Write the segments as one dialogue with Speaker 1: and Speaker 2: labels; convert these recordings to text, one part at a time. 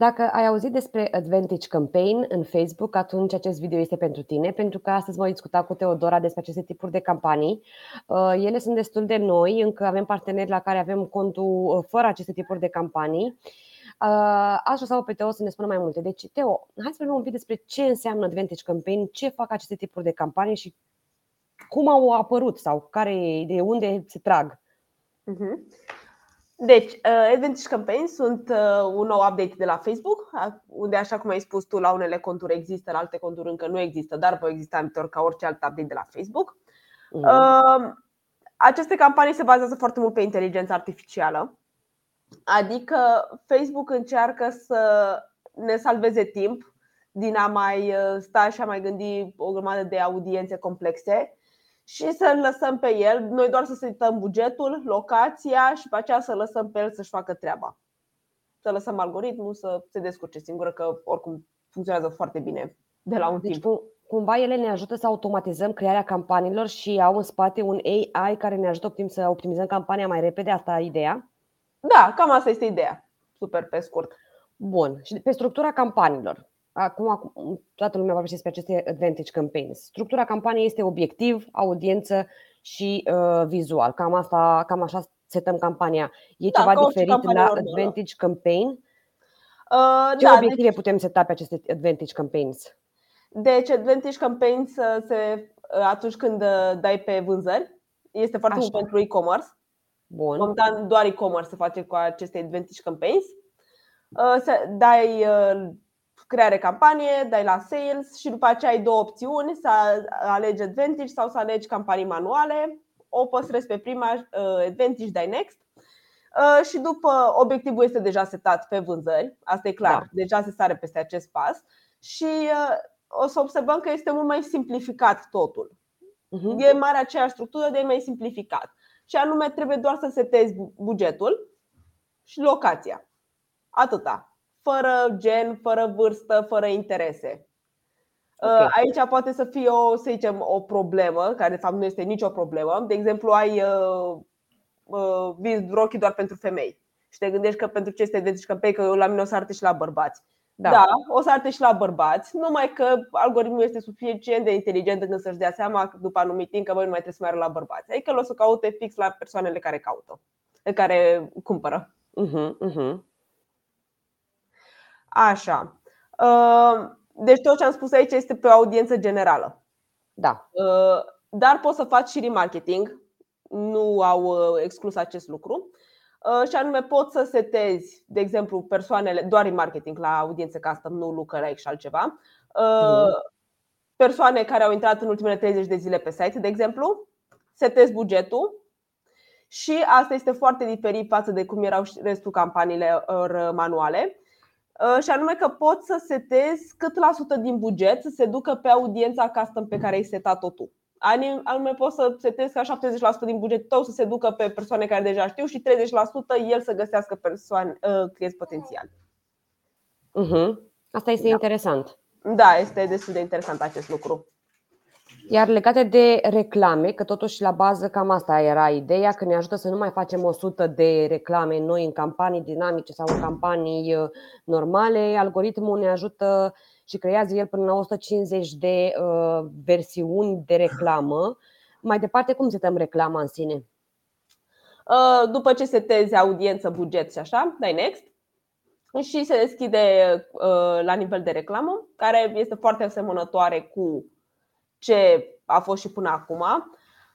Speaker 1: Dacă ai auzit despre Advantage Campaign în Facebook, atunci acest video este pentru tine, pentru că astăzi voi discuta cu Teodora despre aceste tipuri de campanii. Uh, ele sunt destul de noi, încă avem parteneri la care avem contul uh, fără aceste tipuri de campanii. Uh, aș vrea pe Teo să ne spună mai multe. Deci, Teo, hai să vorbim un pic despre ce înseamnă Advantage Campaign, ce fac aceste tipuri de campanii și cum au apărut sau care, de unde se trag.
Speaker 2: Uh-huh. Deci, uh, Advantage Campaign sunt uh, un nou update de la Facebook, unde, așa cum ai spus tu, la unele conturi există, la alte conturi încă nu există, dar vor exista în viitor ca orice alt update de la Facebook. Mm. Uh, aceste campanii se bazează foarte mult pe inteligența artificială, adică Facebook încearcă să ne salveze timp din a mai uh, sta și a mai gândi o grămadă de audiențe complexe și să-l lăsăm pe el. Noi doar să setăm bugetul, locația și pe aceea să lăsăm pe el să-și facă treaba. Să lăsăm algoritmul să se descurce singură, că oricum funcționează foarte bine de la un
Speaker 1: deci,
Speaker 2: timp.
Speaker 1: Cumva ele ne ajută să automatizăm crearea campaniilor și au în spate un AI care ne ajută să optimizăm campania mai repede, asta e ideea?
Speaker 2: Da, cam asta este ideea. Super pe scurt.
Speaker 1: Bun. Și pe structura campaniilor. Acum toată lumea vorbește despre aceste advantage campaigns. Structura campaniei este obiectiv, audiență și uh, vizual. Cam, asta, cam așa setăm campania. E da, ceva diferit la normală. advantage campaign? Uh, Ce da, obiective deci, putem seta pe aceste advantage campaigns?
Speaker 2: Deci advantage campaigns uh, se, uh, atunci când uh, dai pe vânzări, este foarte mult pentru e-commerce. Bun. Momentan doar e-commerce se face cu aceste advantage campaigns. Dai creare campanie, dai la sales și după aceea ai două opțiuni, să alegi Advantage sau să alegi campanii manuale. O păstrezi pe prima, uh, Advantage, dai Next. Uh, și după obiectivul este deja setat pe vânzări, asta e clar, da. deja se sare peste acest pas și uh, o să observăm că este mult mai simplificat totul. Uh-huh. E mare aceeași structură, de mai simplificat. Și anume trebuie doar să setezi bugetul și locația. Atâta fără gen, fără vârstă, fără interese. Okay. Uh, aici poate să fie o, să zicem, o problemă, care de fapt nu este nicio problemă. De exemplu, ai uh, uh, vis rochii doar pentru femei și te gândești că pentru ce este deci că pe că la mine o să arte și la bărbați. Da. da, o să arte și la bărbați, numai că algoritmul este suficient de inteligent încât să-și dea seama după anumit timp că voi nu mai trebuie să meargă la bărbați. Adică o să caute fix la persoanele care caută, care cumpără. Uh-huh, uh-huh. Așa. Uh, deci tot ce am spus aici este pe o audiență generală.
Speaker 1: Da.
Speaker 2: Uh, dar poți să faci și remarketing. Nu au uh, exclus acest lucru. Și anume poți să setezi, de exemplu, persoanele, doar remarketing la audiențe custom, nu lookalike și altceva. Mm. Persoane care au intrat în ultimele 30 de zile pe site, de exemplu, setezi bugetul și asta este foarte diferit față de cum erau restul campaniilor manuale. Uh, și anume că poți să setezi cât la sută din buget să se ducă pe audiența custom pe care ai setat-o tu. Anume poți să setezi ca 70% din bugetul tău să se ducă pe persoane care deja știu și 30% el să găsească persoane, uh, clienți potențiali.
Speaker 1: Uh-huh. Asta este da. interesant.
Speaker 2: Da, este destul de interesant acest lucru.
Speaker 1: Iar legate de reclame, că totuși la bază cam asta era ideea, că ne ajută să nu mai facem 100 de reclame noi în campanii dinamice sau în campanii uh, normale, algoritmul ne ajută și creează el până la 150 de uh, versiuni de reclamă. Mai departe, cum setăm reclama în sine?
Speaker 2: Uh, după ce setezi audiență, buget și așa, dai next și se deschide uh, la nivel de reclamă, care este foarte asemănătoare cu ce a fost și până acum.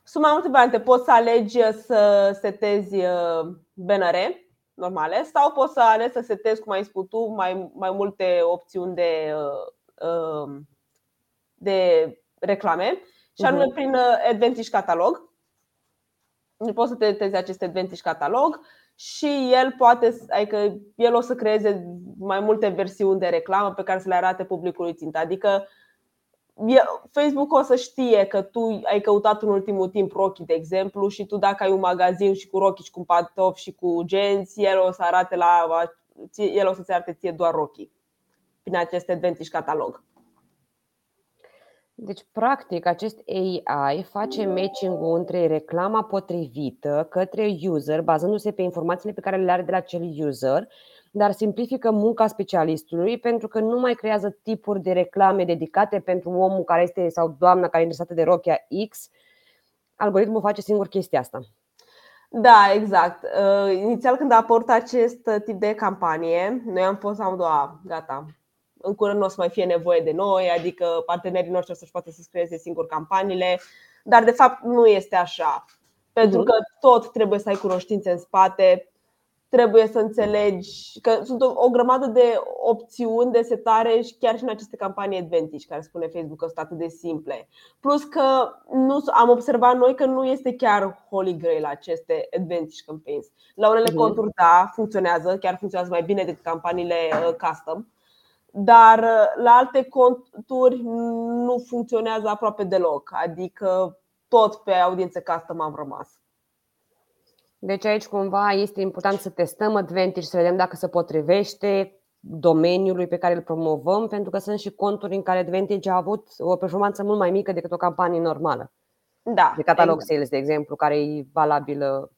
Speaker 2: Sunt mai multe variante. Poți să alegi să setezi uh, BNR normale sau poți să alegi să setezi, cum ai spus tu, mai, mai multe opțiuni de, uh, um, de reclame și anume mhm. prin uh, Advantage Catalog. Poți să te setezi acest Advantage Catalog și el poate, adică el o să creeze mai multe versiuni de reclamă pe care să le arate publicului țintă. Adică Facebook o să știe că tu ai căutat în ultimul timp rochi, de exemplu, și tu dacă ai un magazin și cu rochi și cu pantofi și cu genți, el o să arate la el o să-ți arate ție doar rochi prin acest Advantage catalog.
Speaker 1: Deci, practic, acest AI face matching-ul între reclama potrivită către user, bazându-se pe informațiile pe care le are de la acel user, dar simplifică munca specialistului pentru că nu mai creează tipuri de reclame dedicate pentru omul care este sau doamna care e interesată de rochia X. Algoritmul face singur chestia asta.
Speaker 2: Da, exact. Uh, inițial când a apărut acest tip de campanie, noi am fost am doua, gata, în curând nu o să mai fie nevoie de noi, adică partenerii noștri o să-și poată să creeze singur campaniile, dar de fapt nu este așa. Pentru mhm. că tot trebuie să ai cunoștințe în spate, trebuie să înțelegi că sunt o, o grămadă de opțiuni de setare și chiar și în aceste campanii advantage care spune Facebook că sunt atât de simple. Plus că nu, am observat noi că nu este chiar holy grail aceste advantage campaigns. La unele uh-huh. conturi da, funcționează, chiar funcționează mai bine decât campaniile uh, custom. Dar uh, la alte conturi nu funcționează aproape deloc, adică tot pe audiențe custom am rămas.
Speaker 1: Deci aici cumva este important să testăm Advantage, să vedem dacă se potrivește domeniului pe care îl promovăm, pentru că sunt și conturi în care Advantage a avut o performanță mult mai mică decât o campanie normală.
Speaker 2: Da.
Speaker 1: De catalog exact. sales, de exemplu, care e valabilă,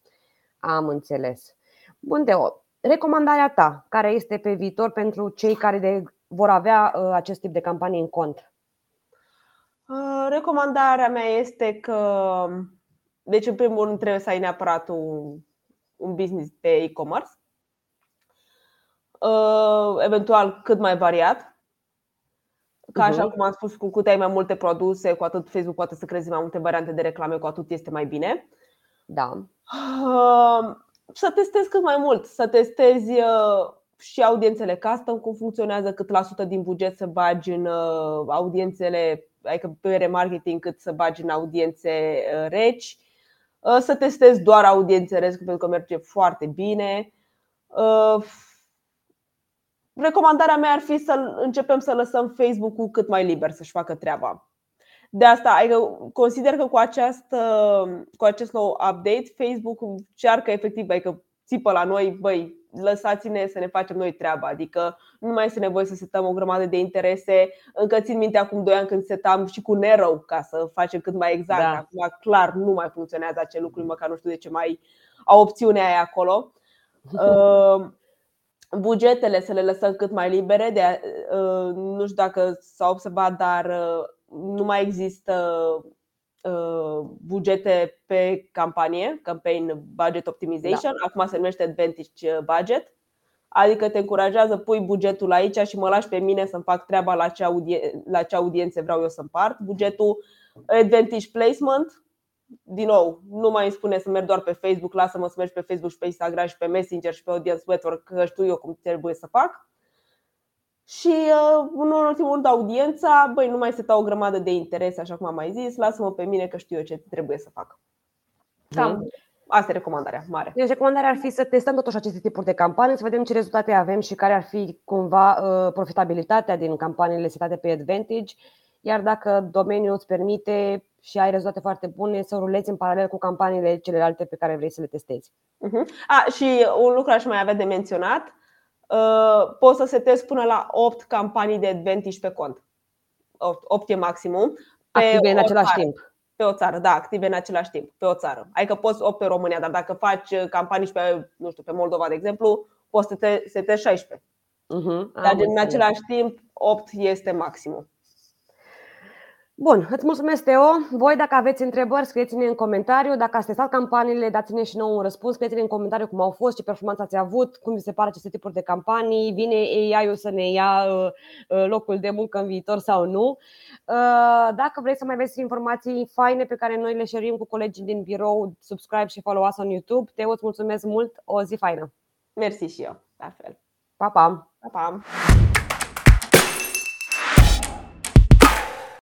Speaker 1: am înțeles. Bun, Teo, recomandarea ta, care este pe viitor pentru cei care de, vor avea uh, acest tip de campanie în cont?
Speaker 2: Uh, recomandarea mea este că deci, în primul rând, trebuie să ai neapărat un, un business pe e-commerce, uh, eventual cât mai variat. Ca așa uh-huh. cum am spus, cu cât ai mai multe produse, cu atât Facebook poate să creeze mai multe variante de reclame, cu atât este mai bine.
Speaker 1: Da.
Speaker 2: Uh, să testezi cât mai mult, să testezi uh, și audiențele custom, cum funcționează, cât la sută din buget să bagi în audiențele, adică pe remarketing, cât să bagi în audiențe reci Uh, să testez doar audiențe RESC pentru că merge foarte bine. Uh, recomandarea mea ar fi să începem să lăsăm Facebook-ul cât mai liber să-și facă treaba. De asta adică consider că cu, această, cu acest nou update Facebook încearcă efectiv, adică țipă la noi, băi, lăsați-ne să ne facem noi treaba. Adică nu mai este nevoie să setăm o grămadă de interese. Încă țin minte acum 2 ani când setam și cu Nero ca să facem cât mai exact. Da. Acum clar nu mai funcționează acel lucru, măcar nu știu de ce mai au opțiunea aia acolo. Uh, bugetele să le lăsăm cât mai libere. De, uh, nu știu dacă s-a observat, dar uh, nu mai există Uh, bugete pe campanie, campaign budget optimization, da. acum se numește Advantage Budget. Adică te încurajează, pui bugetul aici și mă lași pe mine să-mi fac treaba la ce, audien- la ce audiențe vreau eu să împart. Bugetul Advantage Placement, din nou, nu mai îmi spune să merg doar pe Facebook, lasă-mă să mergi pe Facebook și pe Instagram și pe Messenger și pe Audience Network, că știu eu cum trebuie să fac. Și uh, în ultimul rând audiența, băi, nu mai se o grămadă de interese, așa cum am mai zis, lasă-mă pe mine că știu eu ce trebuie să fac. Cam mhm. asta e recomandarea mare.
Speaker 1: Deci recomandarea ar fi să testăm totuși aceste tipuri de campanii, să vedem ce rezultate avem și care ar fi cumva uh, profitabilitatea din campaniile setate pe Advantage, iar dacă domeniul îți permite și ai rezultate foarte bune, să rulezi în paralel cu campaniile celelalte pe care vrei să le testezi.
Speaker 2: Uh-huh. A, și un lucru aș mai avea de menționat Uh, poți să setezi până la 8 campanii de advantage pe cont. 8, 8 e maximum.
Speaker 1: Pe active în același țară. timp.
Speaker 2: Pe o țară, da, active în același timp, pe o țară. Adică poți 8 pe România, dar dacă faci uh, campanii și pe, nu știu, pe Moldova, de exemplu, poți să te setezi 16. Uh-huh. Dar în același timp, 8 este maximum.
Speaker 1: Bun, îți mulțumesc, Teo. Voi, dacă aveți întrebări, scrieți-ne în comentariu. Dacă ați testat campaniile, dați-ne și nou un răspuns. Scrieți-ne în comentariu cum au fost, ce performanță ați avut, cum vi se pare aceste tipuri de campanii. Vine AI-ul să ne ia uh, uh, locul de muncă în viitor sau nu. Uh, dacă vreți să mai vezi informații faine pe care noi le șerim cu colegii din birou, subscribe și follow us on YouTube. Teo, îți mulțumesc mult. O zi faină.
Speaker 2: Mersi și eu. La fel.
Speaker 1: Pa, pa.
Speaker 2: Pa, pa.